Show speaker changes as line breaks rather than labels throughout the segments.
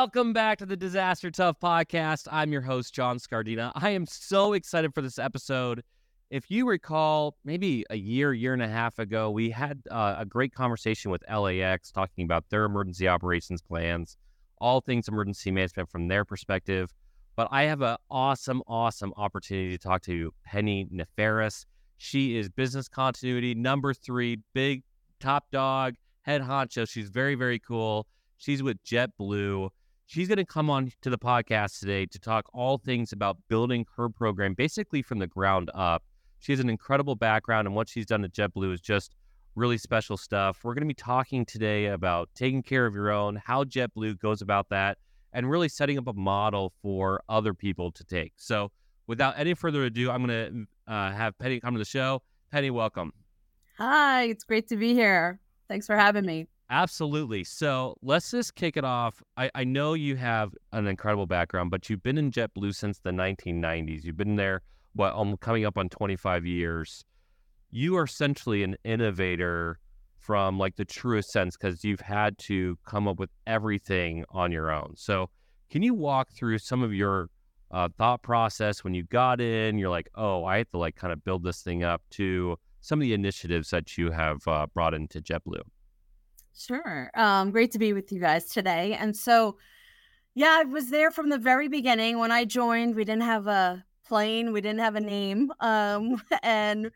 Welcome back to the Disaster Tough podcast. I'm your host, John Scardina. I am so excited for this episode. If you recall, maybe a year, year and a half ago, we had uh, a great conversation with LAX talking about their emergency operations plans, all things emergency management from their perspective. But I have an awesome, awesome opportunity to talk to Penny Neferis. She is business continuity number three, big top dog, head honcho. She's very, very cool. She's with JetBlue. She's going to come on to the podcast today to talk all things about building her program basically from the ground up. She has an incredible background, and what she's done at JetBlue is just really special stuff. We're going to be talking today about taking care of your own, how JetBlue goes about that, and really setting up a model for other people to take. So, without any further ado, I'm going to uh, have Penny come to the show. Penny, welcome.
Hi, it's great to be here. Thanks for having me.
Absolutely. So let's just kick it off. I, I know you have an incredible background, but you've been in JetBlue since the 1990s. You've been there, what, um, coming up on 25 years. You are essentially an innovator from like the truest sense because you've had to come up with everything on your own. So can you walk through some of your uh, thought process when you got in? You're like, oh, I have to like kind of build this thing up to some of the initiatives that you have uh, brought into JetBlue.
Sure. Um, great to be with you guys today. And so, yeah, I was there from the very beginning. When I joined, we didn't have a plane, we didn't have a name. Um, and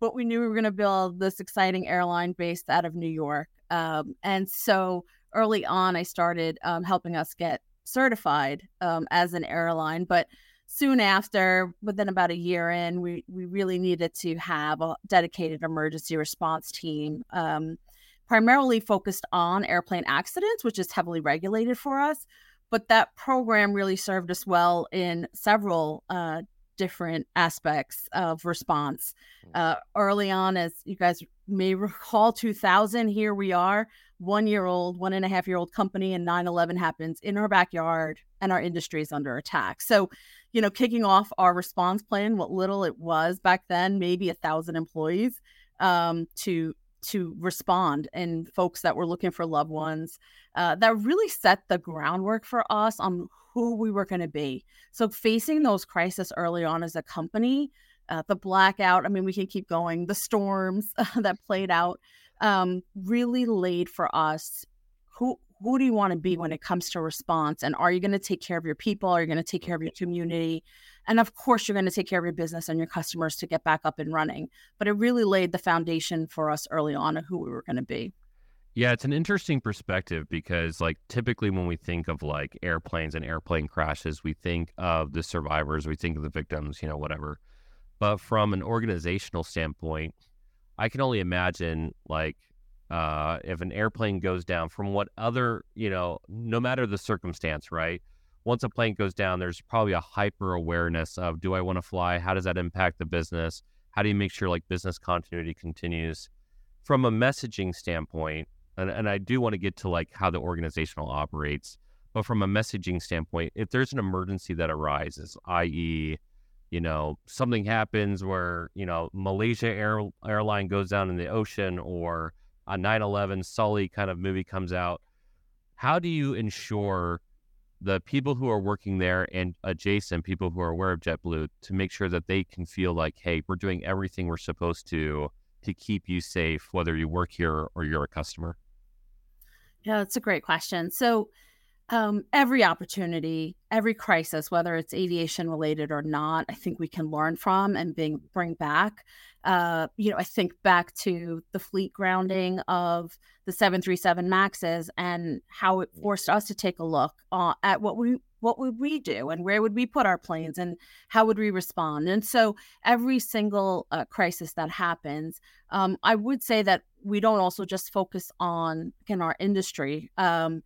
but we knew we were going to build this exciting airline based out of New York. Um, and so early on, I started um, helping us get certified um, as an airline. But soon after, within about a year in, we we really needed to have a dedicated emergency response team. Um, primarily focused on airplane accidents, which is heavily regulated for us. But that program really served us well in several uh, different aspects of response. Hmm. Uh, early on, as you guys may recall, 2000, here we are, one year old, one and a half year old company, and 9 11 happens in our backyard, and our industry is under attack. So, you know, kicking off our response plan, what little it was back then, maybe a thousand employees, um, to to respond and folks that were looking for loved ones uh, that really set the groundwork for us on who we were going to be. So facing those crises early on as a company uh, the blackout i mean we can keep going the storms that played out um, really laid for us who who do you want to be when it comes to response and are you going to take care of your people are you going to take care of your community and of course, you're going to take care of your business and your customers to get back up and running. But it really laid the foundation for us early on of who we were going to be.
Yeah, it's an interesting perspective because, like, typically when we think of like airplanes and airplane crashes, we think of the survivors, we think of the victims, you know, whatever. But from an organizational standpoint, I can only imagine like uh, if an airplane goes down from what other, you know, no matter the circumstance, right? once a plane goes down, there's probably a hyper awareness of do I want to fly? How does that impact the business? How do you make sure like business continuity continues? From a messaging standpoint, and, and I do want to get to like how the organizational operates, but from a messaging standpoint, if there's an emergency that arises, i.e., you know, something happens where, you know, Malaysia Air, airline goes down in the ocean or a 9 11 Sully kind of movie comes out, how do you ensure the people who are working there and adjacent people who are aware of JetBlue to make sure that they can feel like, hey, we're doing everything we're supposed to to keep you safe, whether you work here or you're a customer?
Yeah, that's a great question. So, um, every opportunity, every crisis, whether it's aviation related or not, I think we can learn from and bring bring back. Uh, you know, I think back to the fleet grounding of the 737 Maxes and how it forced us to take a look uh, at what we what would we do and where would we put our planes and how would we respond and so every single uh, crisis that happens um, i would say that we don't also just focus on in our industry um,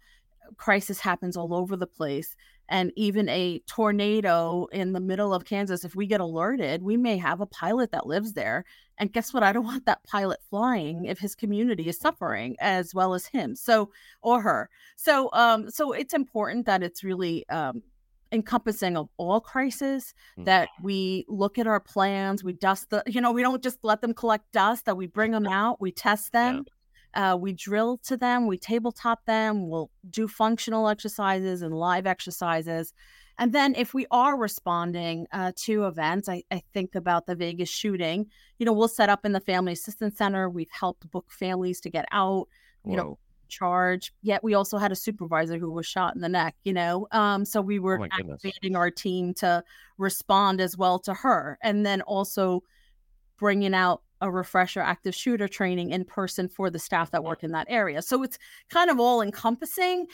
crisis happens all over the place and even a tornado in the middle of Kansas, if we get alerted, we may have a pilot that lives there. And guess what? I don't want that pilot flying if his community is suffering as well as him. So or her. So um so it's important that it's really um encompassing of all crises mm. that we look at our plans we dust the you know we don't just let them collect dust that we bring them out we test them Uh, we drill to them, we tabletop them, we'll do functional exercises and live exercises. And then if we are responding uh, to events, I, I, think about the Vegas shooting, you know, we'll set up in the Family Assistance Center. We've helped book families to get out, you Whoa. know, charge. Yet we also had a supervisor who was shot in the neck, you know. Um, so we were oh activating our team to respond as well to her. And then also bringing out a refresher active shooter training in person for the staff that mm. work in that area. So it's kind of all encompassing,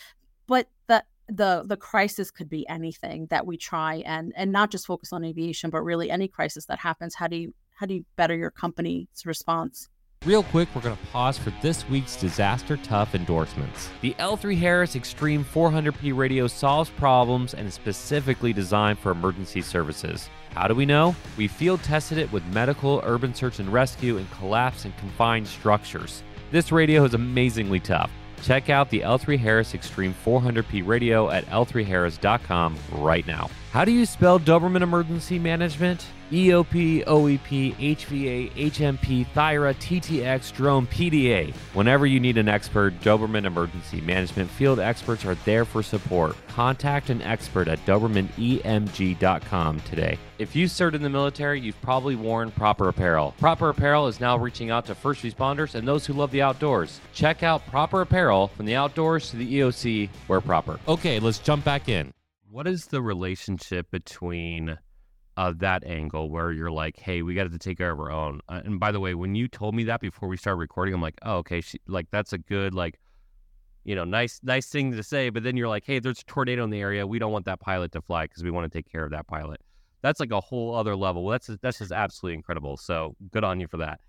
but the the the crisis could be anything that we try and and not just focus on aviation but really any crisis that happens. How do you how do you better your company's response
Real quick, we're going to pause for this week's Disaster Tough endorsements. The L3 Harris Extreme 400p radio solves problems and is specifically designed for emergency services. How do we know? We field tested it with medical, urban search and rescue, and collapse and confined structures. This radio is amazingly tough. Check out the L3 Harris Extreme 400p radio at l3harris.com right now. How do you spell Doberman Emergency Management? EOP, OEP, HVA, HMP, THIRA, TTX, Drone, PDA. Whenever you need an expert, Doberman Emergency Management field experts are there for support. Contact an expert at DobermanEMG.com today. If you served in the military, you've probably worn proper apparel. Proper Apparel is now reaching out to first responders and those who love the outdoors. Check out Proper Apparel from the outdoors to the EOC, where proper. Okay, let's jump back in.
What is the relationship between of that angle where you're like, hey, we got to take care of our own. Uh, and by the way, when you told me that before we started recording, I'm like, oh, okay, she, like that's a good like, you know, nice nice thing to say. But then you're like, hey, there's a tornado in the area. We don't want that pilot to fly because we want to take care of that pilot. That's like a whole other level. That's that's just absolutely incredible. So good on you for that.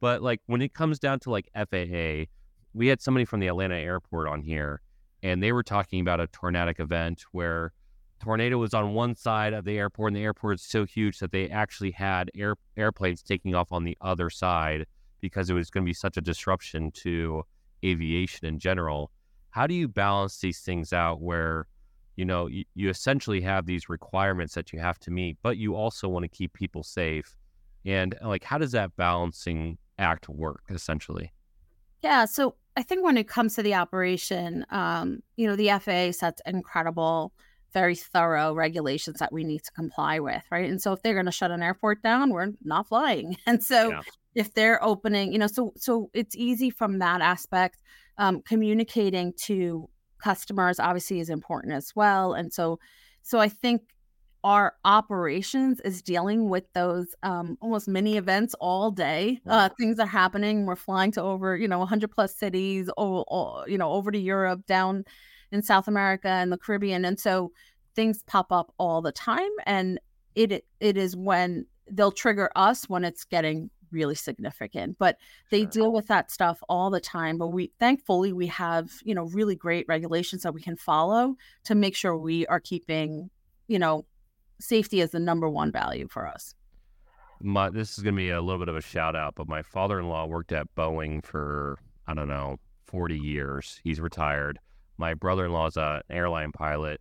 But like when it comes down to like FAA, we had somebody from the Atlanta airport on here, and they were talking about a tornadic event where tornado was on one side of the airport, and the airport is so huge that they actually had air, airplanes taking off on the other side because it was going to be such a disruption to aviation in general. How do you balance these things out where, you know, you, you essentially have these requirements that you have to meet, but you also want to keep people safe? And like, how does that balancing act work essentially?
Yeah. So I think when it comes to the operation, um, you know, the FAA sets incredible very thorough regulations that we need to comply with, right? And so if they're going to shut an airport down, we're not flying. And so yeah. if they're opening, you know, so so it's easy from that aspect. Um, communicating to customers obviously is important as well. And so so I think our operations is dealing with those um, almost mini events all day. Uh, things are happening. We're flying to over, you know, 100 plus cities, or, you know, over to Europe, down in South America and the Caribbean. And so things pop up all the time. And it it is when they'll trigger us when it's getting really significant but they sure. deal with that stuff all the time but we thankfully we have you know really great regulations that we can follow to make sure we are keeping you know safety as the number one value for us
my this is going to be a little bit of a shout out but my father-in-law worked at boeing for i don't know 40 years he's retired my brother in law is an airline pilot,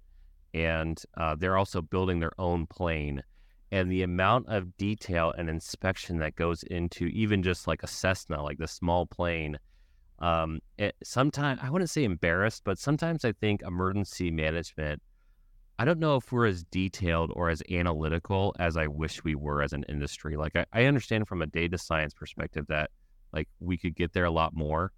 and uh, they're also building their own plane. And the amount of detail and inspection that goes into even just like a Cessna, like the small plane, um, sometimes I wouldn't say embarrassed, but sometimes I think emergency management. I don't know if we're as detailed or as analytical as I wish we were as an industry. Like I, I understand from a data science perspective that like we could get there a lot more,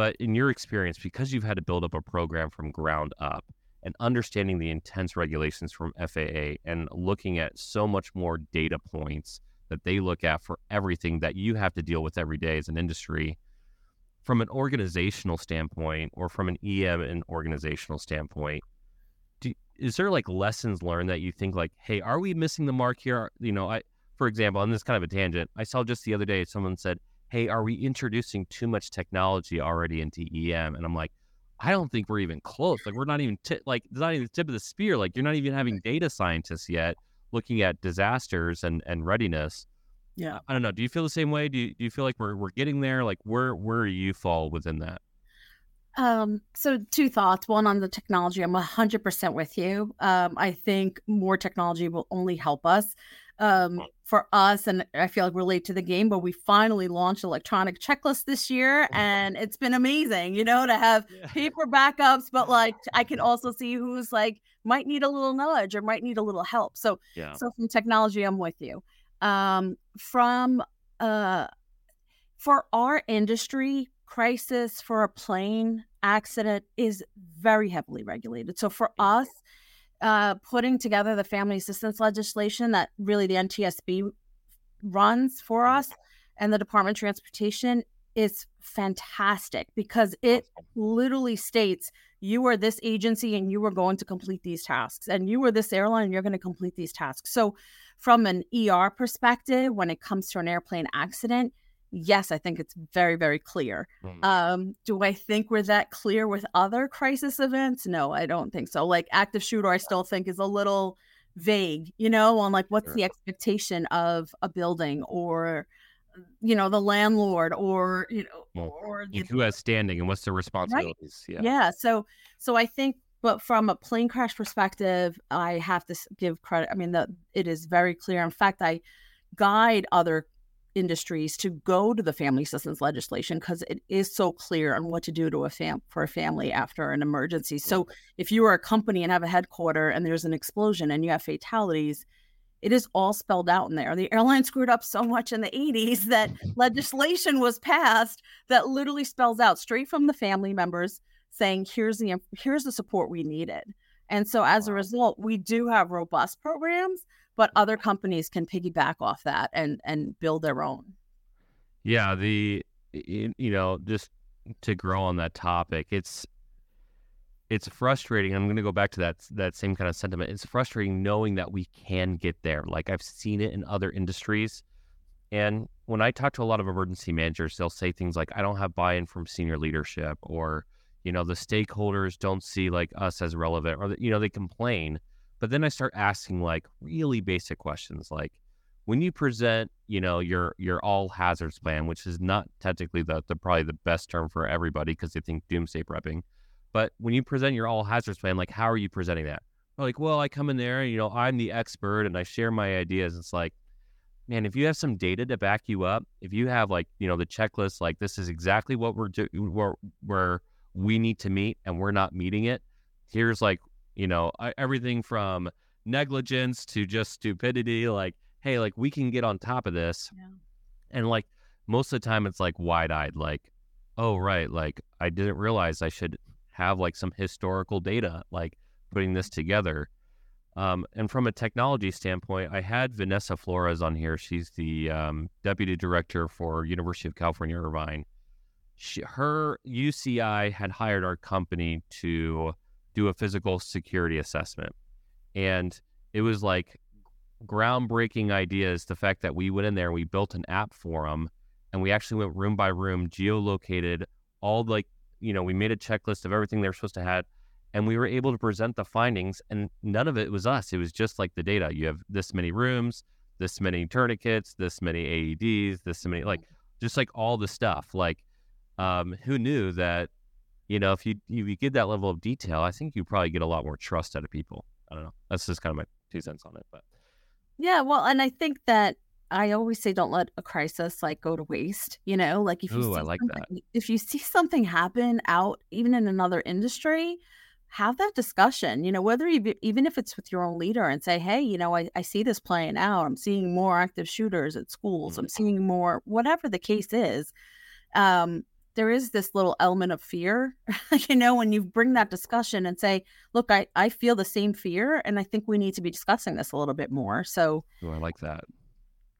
but in your experience, because you've had to build up a program from ground up and understanding the intense regulations from FAA and looking at so much more data points that they look at for everything that you have to deal with every day as an industry, from an organizational standpoint or from an EM and organizational standpoint, do, is there like lessons learned that you think like, hey, are we missing the mark here? You know, I, for example, on this kind of a tangent, I saw just the other day someone said, hey, are we introducing too much technology already into EM? And I'm like, I don't think we're even close. Like we're not even t- like it's not even the tip of the spear. Like you're not even having data scientists yet looking at disasters and and readiness.
Yeah,
I don't know. Do you feel the same way? Do you, do you feel like we're we're getting there? Like where where do you fall within that?
Um, so two thoughts. One on the technology, I'm hundred percent with you. Um, I think more technology will only help us. Um, for us, and I feel like relate to the game, but we finally launched electronic checklist this year, and it's been amazing, you know, to have yeah. paper backups, but like I can also see who's like might need a little nudge or might need a little help. So, yeah. so from technology, I'm with you. Um, from uh, for our industry, crisis for a plane accident is very heavily regulated. So for us, uh, putting together the family assistance legislation that really the NTSB runs for mm. us and the Department of Transportation is fantastic because it literally states you are this agency and you are going to complete these tasks and you are this airline and you're going to complete these tasks. So from an ER perspective when it comes to an airplane accident, yes, I think it's very, very clear. Mm. Um, do I think we're that clear with other crisis events? No, I don't think so. Like active shooter, I still think is a little vague, you know, on like what's sure. the expectation of a building or you know the landlord or you know well, or
the, who has standing and what's the responsibilities
right? yeah yeah so so i think but from a plane crash perspective i have to give credit i mean the, it is very clear in fact i guide other industries to go to the family assistance legislation because it is so clear on what to do to a fam for a family after an emergency. So if you are a company and have a headquarter and there's an explosion and you have fatalities, it is all spelled out in there. The airline screwed up so much in the 80s that legislation was passed that literally spells out straight from the family members saying here's the here's the support we needed. And so as a result, we do have robust programs but other companies can piggyback off that and and build their own.
Yeah, the you know just to grow on that topic, it's it's frustrating. I'm going to go back to that that same kind of sentiment. It's frustrating knowing that we can get there. Like I've seen it in other industries, and when I talk to a lot of emergency managers, they'll say things like, "I don't have buy-in from senior leadership," or you know, the stakeholders don't see like us as relevant, or you know, they complain. But then I start asking like really basic questions like when you present, you know, your your all hazards plan, which is not technically the, the probably the best term for everybody because they think doomsday prepping. But when you present your all hazards plan, like how are you presenting that? like, well, I come in there, and, you know, I'm the expert and I share my ideas. It's like, man, if you have some data to back you up, if you have like, you know, the checklist, like this is exactly what we're doing, where, where we need to meet and we're not meeting it. Here's like you know, everything from negligence to just stupidity. Like, hey, like we can get on top of this. Yeah. And like most of the time, it's like wide eyed, like, oh, right. Like, I didn't realize I should have like some historical data, like putting this together. Um, and from a technology standpoint, I had Vanessa Flores on here. She's the um, deputy director for University of California Irvine. She, her UCI had hired our company to do a physical security assessment. And it was like groundbreaking ideas. The fact that we went in there and we built an app for them and we actually went room by room, geolocated all like, you know, we made a checklist of everything they were supposed to have. And we were able to present the findings, and none of it was us. It was just like the data. You have this many rooms, this many tourniquets, this many AEDs, this many, like, just like all the stuff. Like, um, who knew that you know, if you if you get that level of detail, I think you probably get a lot more trust out of people. I don't know. That's just kind of my two cents on it, but
yeah, well, and I think that I always say don't let a crisis like go to waste. You know, like if you
Ooh, I like.
If you see something happen out, even in another industry, have that discussion. You know, whether you even if it's with your own leader and say, hey, you know, I, I see this playing out. I'm seeing more active shooters at schools. Mm-hmm. I'm seeing more, whatever the case is. Um, there is this little element of fear you know when you bring that discussion and say look i i feel the same fear and i think we need to be discussing this a little bit more. So
oh, i like that.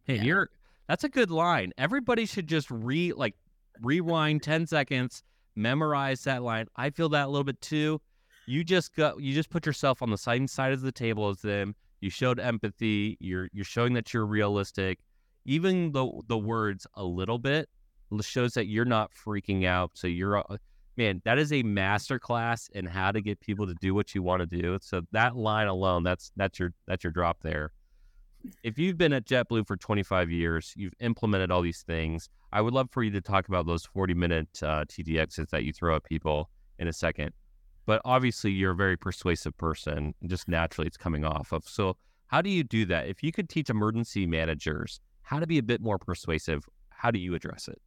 Hey yeah. you're that's a good line. Everybody should just re like rewind 10 seconds memorize that line. I feel that a little bit too. You just got you just put yourself on the same side of the table as them. You showed empathy. You're you're showing that you're realistic. Even the the words a little bit shows that you're not freaking out. So you're, man, that is a masterclass in how to get people to do what you want to do. So that line alone, that's that's your that's your drop there. If you've been at JetBlue for 25 years, you've implemented all these things. I would love for you to talk about those 40 minute uh, TTXs that you throw at people in a second. But obviously, you're a very persuasive person. Just naturally, it's coming off of. So, How do you do that? If you could teach emergency managers how to be a bit more persuasive, how do you address it?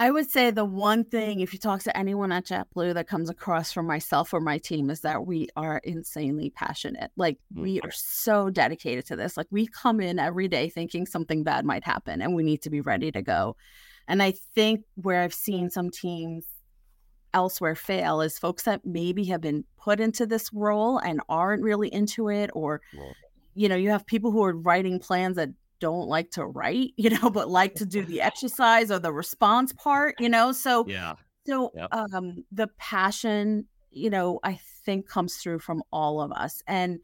I would say the one thing, if you talk to anyone at JetBlue that comes across from myself or my team, is that we are insanely passionate. Like
Mm.
we are so dedicated to this. Like we come in every day thinking something bad might happen and we need to be ready to go. And I think where I've seen some teams elsewhere fail is folks that maybe have been put into this role and aren't really into it, or,
Well-
you know, you have people who are writing plans that don't like to write, you know, but like to do the exercise or the response part, you know. So
Yeah.
so
Yep.
um the passion, you know, I think comes through from all of us. And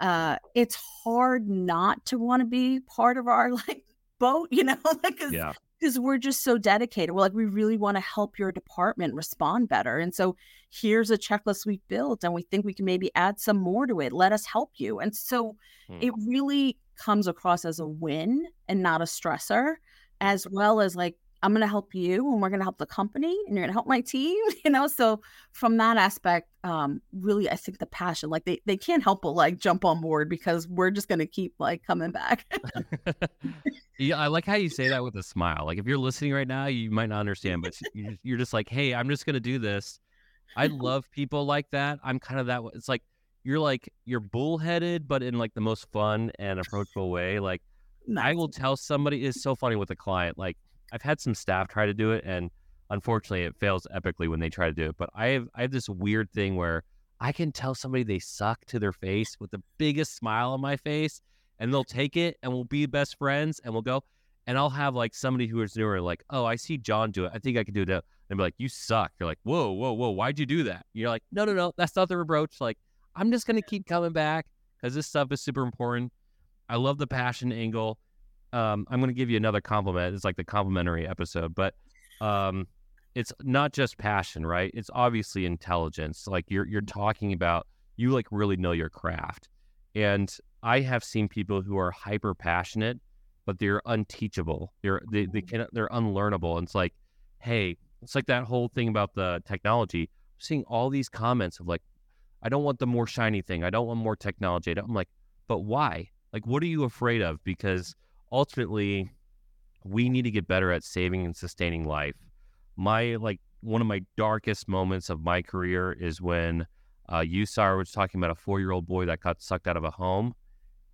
uh it's hard not to want to be part of our like boat, you know, like cuz
Yeah.
because we're just so dedicated. We're like, we really want to help your department respond better. And so here's a checklist we've built, and we think we can maybe add some more to it. Let us help you. And so
Hmm.
it really comes across as a win and not a stressor, as well as like, I'm going to help you and we're going to help the company and you're going to help my team, you know? So from that aspect, um, really, I think the passion, like they, they can't help but like jump on board because we're just going to keep like coming back.
yeah, I like how you say that with a smile. Like if you're listening right now, you might not understand, but you're you're just like, "Hey, I'm just gonna do this." I love people like that. I'm kind of that. way. It's like you're like you're bullheaded, but in like the most fun and approachable way. Like I will tell somebody. It's so funny with a client. Like I've had some staff try to do it, and unfortunately, it fails epically when they try to do it. But I have I have this weird thing where I can tell somebody they suck to their face with the biggest smile on my face, and they'll take it, and we'll be best friends, and we'll go. And I'll have like somebody who is newer, like, oh, I see John do it. I think I can do it. And be like, you suck. You're like, whoa, whoa, whoa. Why'd you do that? You're like, no, no, no. That's not the reproach. Like, I'm just gonna keep coming back because this stuff is super important. I love the passion angle. Um, I'm gonna give you another compliment. It's like the complimentary episode, but um, it's not just passion, right? It's obviously intelligence. Like you're you're talking about you like really know your craft. And I have seen people who are hyper passionate, but they're unteachable. They're they, they can they're unlearnable. And it's like, hey, it's like that whole thing about the technology. I'm seeing all these comments of like, I don't want the more shiny thing. I don't want more technology. I'm like, but why? Like, what are you afraid of? Because ultimately, we need to get better at saving and sustaining life. My like one of my darkest moments of my career is when uh, USAR was talking about a four year old boy that got sucked out of a home,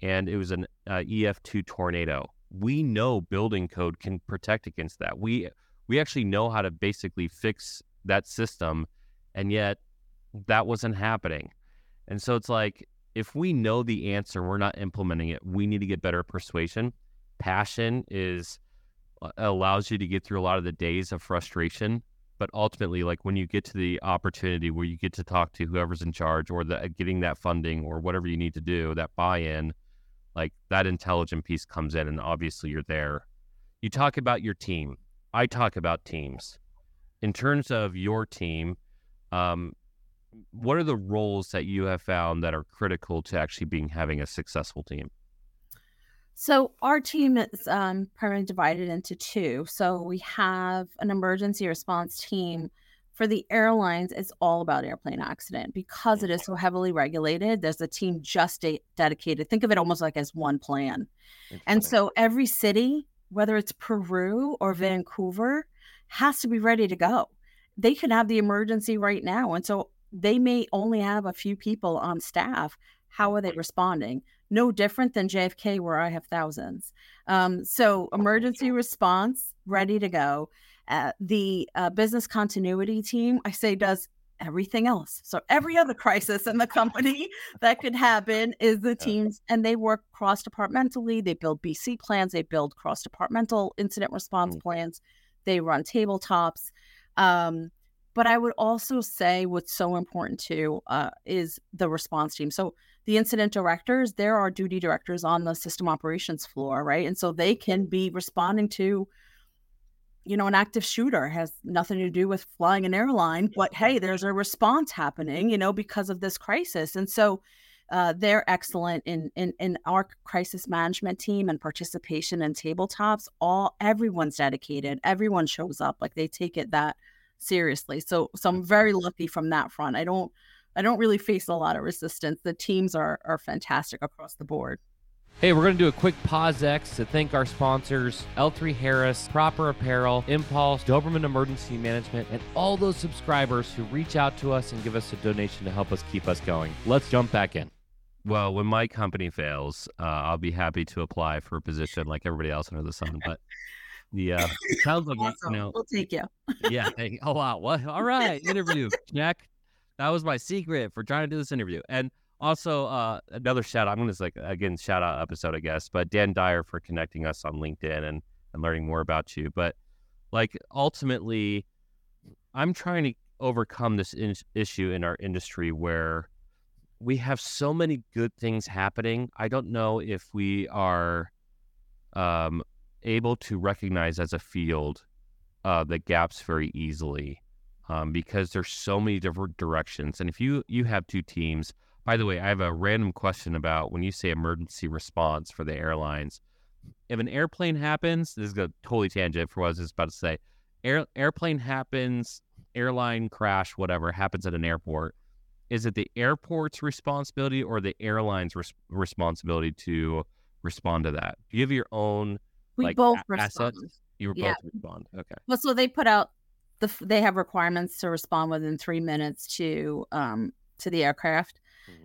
and it was an uh, EF2 tornado. We know building code can protect against that. We we actually know how to basically fix that system, and yet that wasn't happening. And so it's like if we know the answer, we're not implementing it. We need to get better persuasion. Passion is uh, allows you to get through a lot of the days of frustration but ultimately like when you get to the opportunity where you get to talk to whoever's in charge or the getting that funding or whatever you need to do that buy-in like that intelligent piece comes in and obviously you're there you talk about your team i talk about teams in terms of your team um, what are the roles that you have found that are critical to actually being having a successful team
So our team is um, primarily divided into two. So we have an emergency response team. For the airlines, it's all about airplane accident because it is so heavily regulated. There's a team just de- dedicated. Think of it almost like as one plan. And so every city, whether it's Peru or Vancouver, has to be ready to go. They could have the emergency right now. And so they may only have a few people on staff. How are they responding? No different than JFK, where I have thousands. Um, so, emergency response, ready to go. Uh, the uh, business continuity team, I say, does everything else. So, every other crisis in the company that could happen is the teams, and they work cross departmentally. They build BC plans, they build cross departmental incident response
Mm.
plans, they run tabletops. Um, but I would also say what's so important too uh, is the response team. So the incident directors, there are duty directors on the system operations floor, right? And so they can be responding to, you know, an active shooter has nothing to do with flying an airline, but hey, there's a response happening, you know, because of this crisis. And so uh, they're excellent in, in in our crisis management team and participation in tabletops. All everyone's dedicated. Everyone shows up like they take it that seriously. So so I'm very lucky from that front. I don't I don't really face a lot of resistance. The teams are are fantastic across the board.
Hey, we're going to do a quick pause X to thank our sponsors L3 Harris, Proper Apparel, Impulse, Doberman Emergency Management, and all those subscribers who reach out to us and give us a donation to help us keep us going. Let's jump back in.
Well, when my company fails, uh, I'll be happy to apply for a position like everybody else under the sun. But uh, sounds like
awesome.
you know,
we'll take you.
yeah. Hey, oh wow, what? All right, interview check. That was my secret for trying to do this interview, and also, uh, another shout out. I'm going to like again shout out episode, I guess, but Dan Dyer for connecting us on LinkedIn and and learning more about you. But like ultimately, I'm trying to overcome this in- issue in our industry where we have so many good things happening. I don't know if we are um, able to recognize as a field uh, the gaps very easily um, because there's so many different directions. And if you you have two teams by the way, I have a random question about when you say emergency response for the airlines. If an airplane happens, this is a totally tangent for what I was just about to say. Air, airplane happens, airline crash, whatever happens at an airport. Is it the airport's responsibility or the airline's res- responsibility to respond to that? Do you have your own
We
like,
both
a-
respond.
assets? You
Yeah.
both respond. Okay.
Well, so they put out the they have requirements to respond within three minutes to um to the aircraft.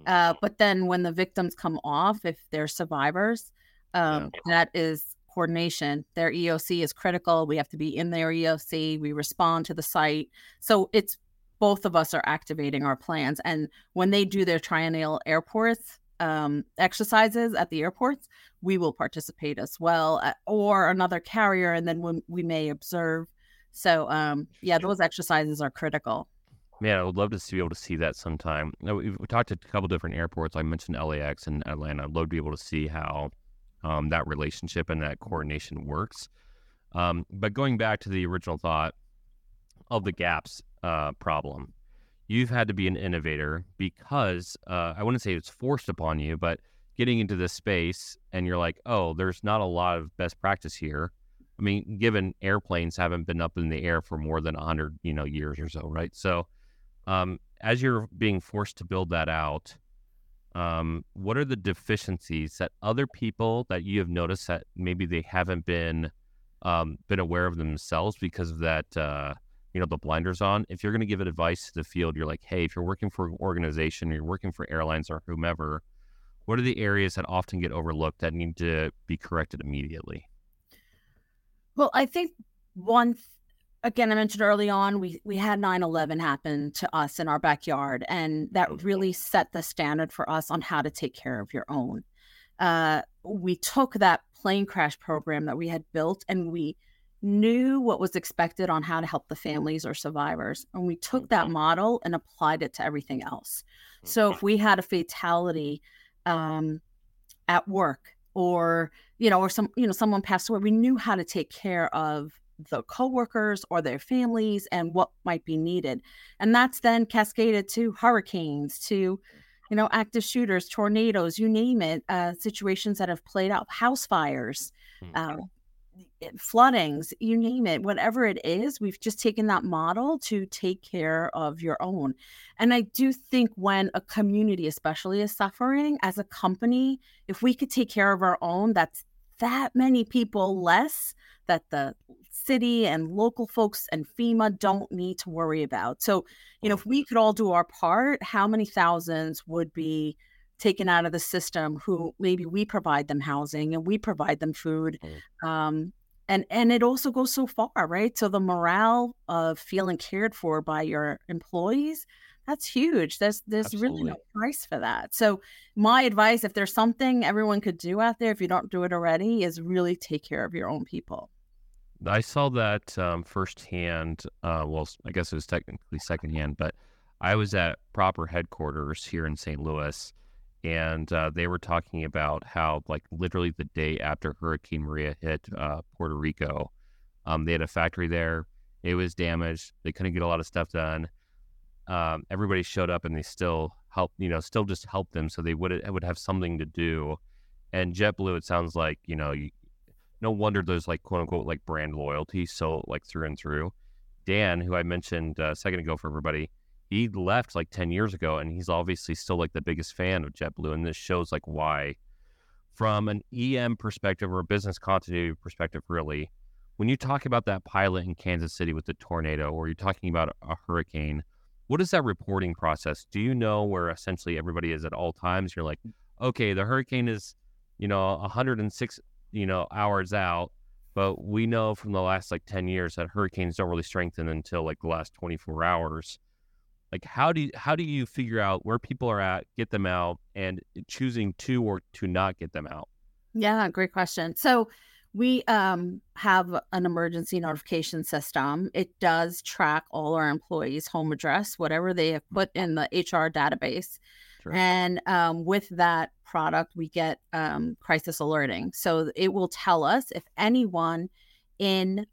Uh, but then when the victims come off, if they're survivors, um, that is coordination. Their EOC is critical. We have to be in their EOC. We respond to the site. So it's both of us are activating our plans. And when they do their triennial airports um, exercises at the airports, we will participate as well, uh, or another carrier, and then we, we may observe. So um, yeah, those exercises are critical.
Man, I would love to see, be able to see that sometime. We've we talked to a couple different airports. I mentioned LAX and Atlanta. I'd love to be able to see how um, that relationship and that coordination works. Um, but going back to the original thought of the gaps uh, problem, you've had to be an innovator because uh, I wouldn't say it's forced upon you, but getting into this space and you're like, oh, there's not a lot of best practice here. I mean, given airplanes haven't been up in the air for more than 100, you know, years or so, right? So, um, as you're being forced to build that out, um, what are the deficiencies that other people that you have noticed that maybe they haven't been um, been aware of themselves because of that, uh, you know, the blinders on? If you're going to give it advice to the field, you're like, hey, if you're working for an organization, or you're working for airlines or whomever, what are the areas that often get overlooked that need to be corrected immediately?
Well, I think one th- again I mentioned early on we we had 9/11 happen to us in our backyard and that really set the standard for us on how to take care of your own. Uh, we took that plane crash program that we had built and we knew what was expected on how to help the families or survivors and we took that model and applied it to everything else. So if we had a fatality um, at work or you know or some you know someone passed away we knew how to take care of the coworkers or their families and what might be needed. And that's then cascaded to hurricanes to you know active shooters tornadoes you name it uh, situations that have played out house fires uh, floodings you name it whatever it is we've just taken that model to take care of your own and i do think when a community especially is suffering as a company if we could take care of our own that's that many people less that the city and local folks and FEMA don't need to worry about. So, you know, if we could all do our part, how many thousands would be taken out of the system who maybe we provide them housing and we provide them food. Um, and and it also goes so far, right? So the morale of feeling cared for by your employees, that's huge. There's there's really no price for that. So my advice, if there's something everyone could do out there, if you don't do it already, is really take care of your own people.
I saw that um, firsthand. Uh, well, i guess it was technically secondhand, but I was at proper headquarters here in St. Louis, and uh, they were talking about how, like, literally the day after Hurricane Maria hit uh, Puerto Rico, um, they had a factory there. It was damaged. They couldn't get a lot of stuff done. Um, everybody showed up, and they still helped. You know, still just helped them, so they would would have something to do. And JetBlue, it sounds like you know, you, no wonder there's like quote unquote like brand loyalty so like through and through dan who i mentioned uh, a second ago for everybody he left like 10 years ago and he's obviously still like the biggest fan of JetBlue. And this shows like why. From an EM perspective or a business continuity perspective, really, when you talk about that pilot in Kansas City with the tornado or you're talking about a hurricane, what is that reporting process? Do you know where essentially everybody is at all times? You're like, okay, the hurricane is, you know, 106, you know, hours out but we know from the last like 10 years that hurricanes don't really strengthen until like the last 24 hours like how do you how do you figure out where people are at get them out and choosing to or to not get them out
yeah great question so we um, have an emergency notification system it does track all our employees home address whatever they have put in the hr database Sure. And um, with that product, we get um, crisis alerting. So it will tell us if anyone in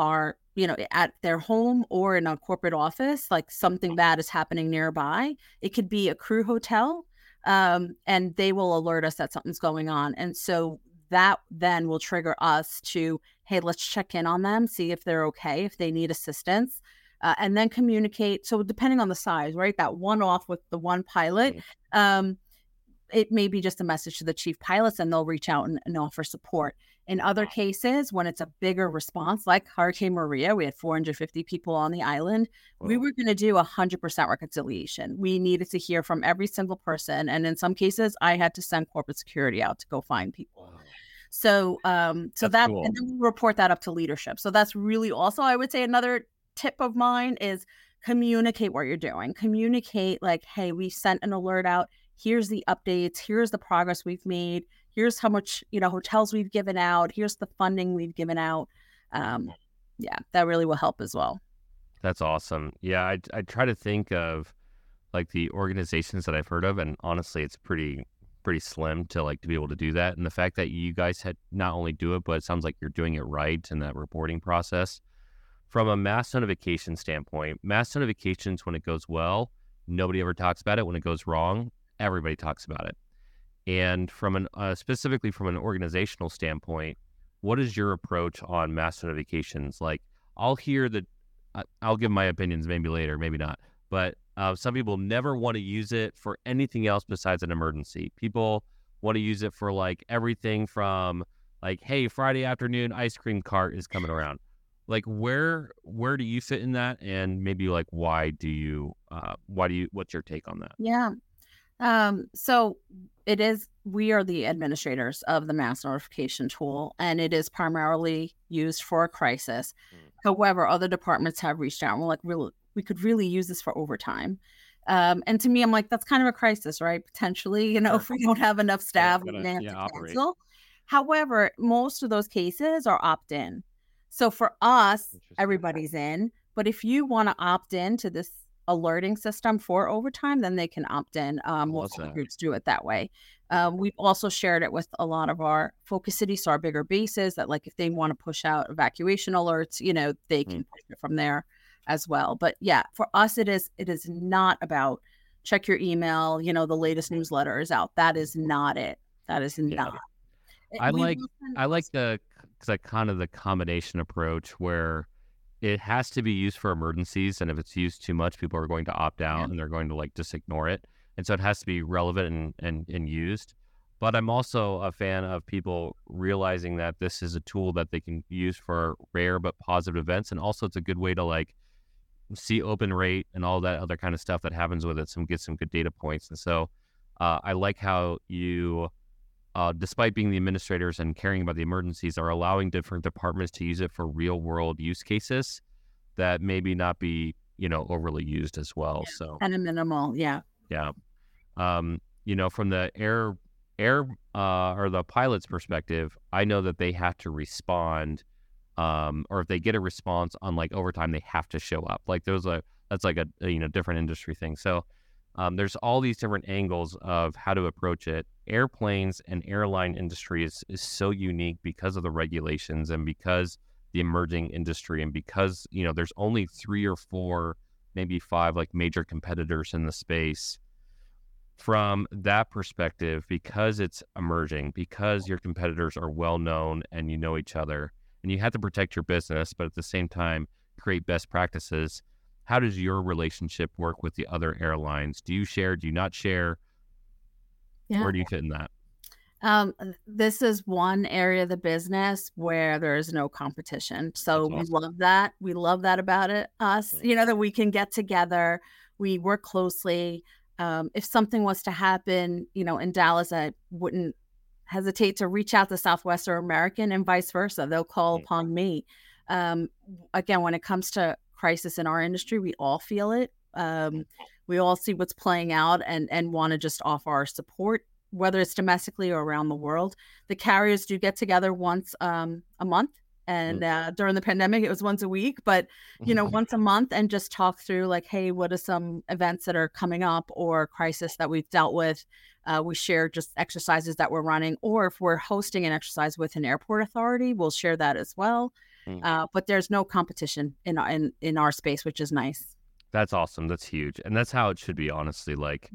our, you know, at their home or in a corporate office, like something bad is happening nearby. It could be a crew hotel, um, and they will alert us that something's going on. And so that then will trigger us to, hey, let's check in on them, see if they're okay, if they need assistance uh, and then communicate. So depending on the size, right? That one off with the one pilot, um, it may be just a message to the chief pilots, and they'll reach out and, and offer support. In other cases, when it's a bigger response, like Hurricane Maria, we had 450 people on the island. Wow. We were going to do 100% reconciliation. We needed to hear from every single person, and in some cases, I had to send corporate security out to go find people. Wow. So, um, so that's that, cool. and then we report that up to leadership. So that's really also, I would say, another tip of mine is communicate what you're doing. Communicate like, hey, we sent an alert out. Here's the updates. Here's the progress we've made. Here's how much, you know, hotels we've given out. Here's the funding we've given out. Um, yeah, that really will help as well.
That's awesome. Yeah, I, I try to think of like the organizations that I've heard of, and honestly, it's pretty pretty slim to like to be able to do that. And the fact that you guys had not only do it, but it sounds like you're doing it right in that reporting process from a mass notification standpoint, mass notifications, when it goes well, nobody ever talks about it. When it goes wrong, everybody talks about it. And from an uh, specifically from an organizational standpoint, what is your approach on mass notifications? Like, I'll hear that. I'll give my opinions maybe later, maybe not. But uh, some people never want to use it for anything else besides an emergency. People want to use it for like everything from like, hey, Friday afternoon ice cream cart is coming around like where where do you fit in that and maybe like why do you uh why do you what's your take on that
yeah um so it is we are the administrators of the mass notification tool and it is primarily used for a crisis mm. however other departments have reached out and we're like really we could really use this for overtime um, and to me, I'm like, that's kind of a crisis, right? Potentially, you know, sure. if we don't have enough staff, yeah, we have yeah, to cancel. However, most of those cases are opt in. So for us, everybody's in. But if you want to opt in to this alerting system for overtime, then they can opt in. Um, most groups do it that way. Um, we've also shared it with a lot of our focus cities, so our bigger bases, that like if they want to push out evacuation alerts, you know, they can mm. push it from there as well. But yeah, for us, it is it is not about check your email. You know, the latest newsletter is out. That is not it. That is not.
Yeah. I like I like the like kind of the combination approach where it has to be used for emergencies, and if it's used too much, people are going to opt out yeah. and they're going to like just ignore it. And so it has to be relevant and, and, and used. But I'm also a fan of people realizing that this is a tool that they can use for rare but positive events, and also it's a good way to like see open rate and all that other kind of stuff that happens with it, some get some good data points. And so uh, I like how you uh, despite being the administrators and caring about the emergencies, are allowing different departments to use it for real world use cases that maybe not be, you know, overly used as well. Yeah, so
kind of minimal, yeah.
Yeah. Um, you know, from the air air uh, or the pilot's perspective, I know that they have to respond, um, or if they get a response on like overtime, they have to show up. Like there's a that's like a, a you know different industry thing. So um, there's all these different angles of how to approach it. Airplanes and airline industry is, is so unique because of the regulations and because the emerging industry and because you know there's only three or four, maybe five like major competitors in the space. From that perspective, because it's emerging, because your competitors are well known and you know each other, and you have to protect your business, but at the same time create best practices how does your relationship work with the other airlines? Do you share? Do you not share?
Yeah.
Where do you fit in that?
Um, this is one area of the business where there is no competition. So
That's
we love that. We love that about it. Us, you know, that we can get together, we work closely. Um, if something was to happen, you know, in Dallas, I wouldn't hesitate to reach out to Southwest or American and vice versa. They'll call
Mm.
upon me. Um, again, when it comes to crisis in our industry, we all feel it. Um, we all see what's playing out and and want to just offer our support whether it's domestically or around the world. The carriers do get together once um, a month and uh, during the pandemic it was once a week but you know once a month and just talk through like hey what are some events that are coming up or crisis that we've dealt with? Uh, we share just exercises that we're running or if we're hosting an exercise with an airport authority we'll share that as well
Mm.
uh, but there's no competition in, in in our space which is nice
That's awesome. That's huge, and that's how it should be. Honestly, like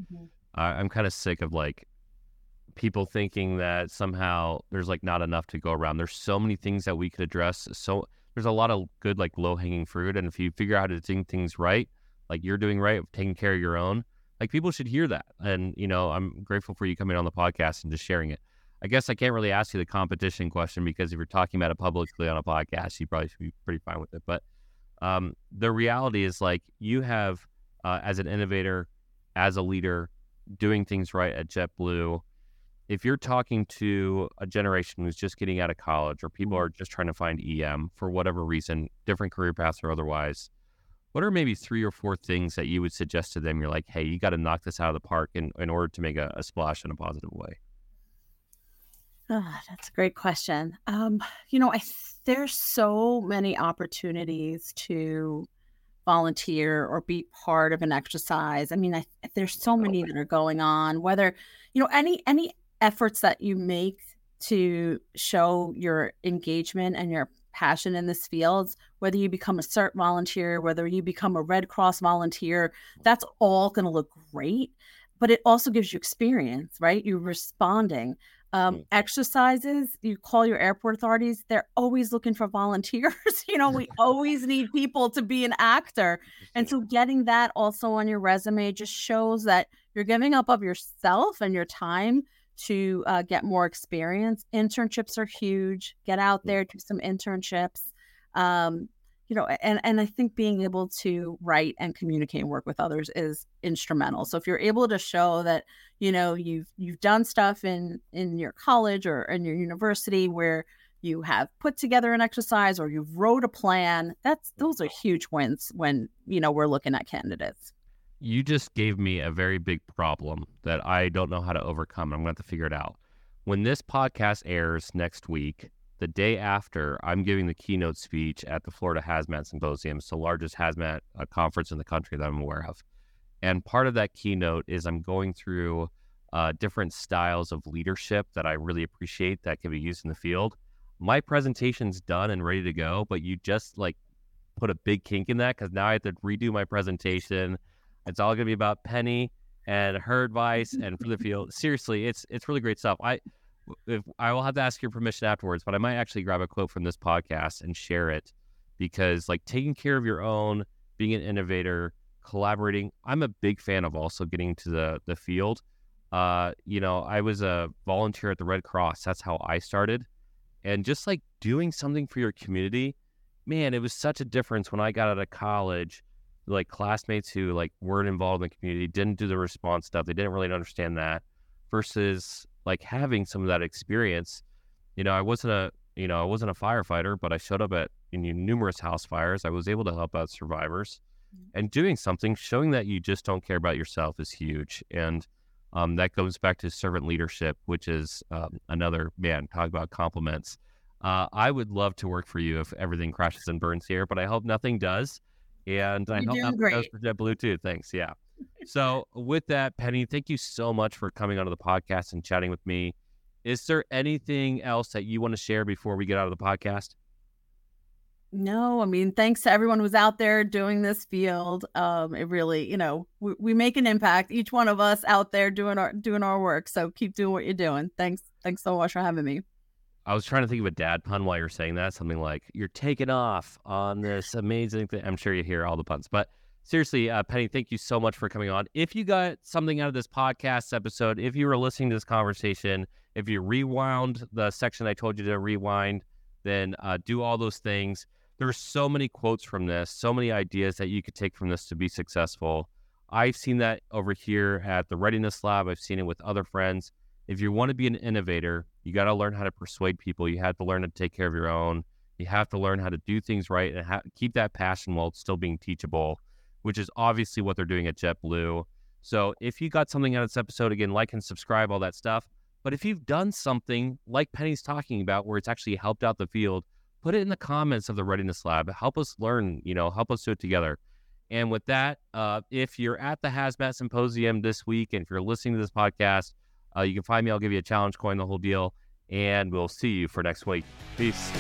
I I'm kind of sick of like people thinking that somehow there's like not enough to go around. There's so many things that we could address. So there's a lot of good like low hanging fruit, and if you figure out how to do things right, like you're doing right, taking care of your own, like people should hear that. And you know, I'm grateful for you coming on the podcast and just sharing it. I guess I can't really ask you the competition question because if you're talking about it publicly on a podcast, you probably should be pretty fine with it. But um, the reality is like you have uh, as an innovator, as a leader, doing things right at JetBlue. If you're talking to a generation who's just getting out of college or people are just trying to find EM for whatever reason, different career paths or otherwise, what are maybe three or four things that you would suggest to them? You're like, hey, you got to knock this out of the park in, in order to make a, a splash in a positive way.
Ah, that's a great question. Um, you know, I th- there's so many opportunities to volunteer or be part of an exercise. I mean, I, there's so many that are going on. Whether you know any any efforts that you make to show your engagement and your passion in this field, whether you become a CERT volunteer, whether you become a Red Cross volunteer, that's all going to look great. But it also gives you experience, right? You're responding um,
Mm.
exercises you call your airport authorities they're always looking for volunteers you know we always need people to be an actor. And so getting that also on your resume just shows that you're giving up of yourself and your time to uh, get more experience. Internships are huge. Get out
Mm.
there do some internships. Um, you know and and i think being able to write and communicate and work with others is instrumental so if you're able to show that you know you've you've done stuff in in your college or in your university where you have put together an exercise or you've wrote a plan that's those are huge wins when you know we're looking at candidates
you just gave me a very big problem that I don't know how to overcome. I'm going to have to figure it out. When this podcast airs next week, the day after, I'm giving the keynote speech at the Florida Hazmat Symposium. It's the largest hazmat uh, conference in the country that I'm aware of. And part of that keynote is I'm going through uh, different styles of leadership that I really appreciate that can be used in the field. My presentation's done and ready to go, but you just like put a big kink in that because now I have to redo my presentation. It's all going to be about Penny and her advice and for the field. Seriously, it's it's really great stuff. I if I will have to ask your permission afterwards, but I might actually grab a quote from this podcast and share it because like taking care of your own, being an innovator, collaborating. I'm a big fan of also getting to the the field. Uh, you know, I was a volunteer at the Red Cross. That's how I started. And just like doing something for your community, man, it was such a difference when I got out of college like classmates who like weren't involved in the community didn't do the response stuff they didn't really understand that versus like having some of that experience you know i wasn't a you know i wasn't a firefighter but i showed up at in numerous house fires i was able to help out survivors and doing something showing that you just don't care about yourself is huge and um, that goes back to servant leadership which is um, another man talk about compliments uh, i would love to work for you if everything crashes and burns here but i hope nothing does and I
You're
hope that
great.
goes for JetBlue too. Thanks. Yeah. So with that, Penny, thank you so much for coming onto the podcast and chatting with me. Is there anything else that you want to share before we get out of the podcast?
No, I mean, thanks to everyone who's out there doing this field. Um, it really, you know, we, we make an impact. Each one of us out there doing our doing our work. So keep doing what you're doing. Thanks, thanks so much for having me.
I was trying to think of a dad pun while you're saying that. Something like "You're taking off on this amazing thing." I'm sure you hear all the puns, but seriously, uh, Penny, thank you so much for coming on. If you got something out of this podcast episode, if you were listening to this conversation, if you rewound the section I told you to rewind, then uh, do all those things. There's so many quotes from this, so many ideas that you could take from this to be successful. I've seen that over here at the Readiness Lab. I've seen it with other friends. If you want to be an innovator, you got to learn how to persuade people. You have to learn to take care of your own. You have to learn how to do things right and ha- keep that passion while still being teachable, which is obviously what they're doing at JetBlue. So if you got something out of this episode, again, like and subscribe, all that stuff. But if you've done something like Penny's talking about where it's actually helped out the field, put it in the comments of the Readiness Lab. Help us learn, you know, help us do it together. And with that, uh, if you're at the Hazmat Symposium this week and if you're listening to this podcast, uh, you can find me. I'll give you a challenge coin, the whole deal. And we'll see you for next week. Peace.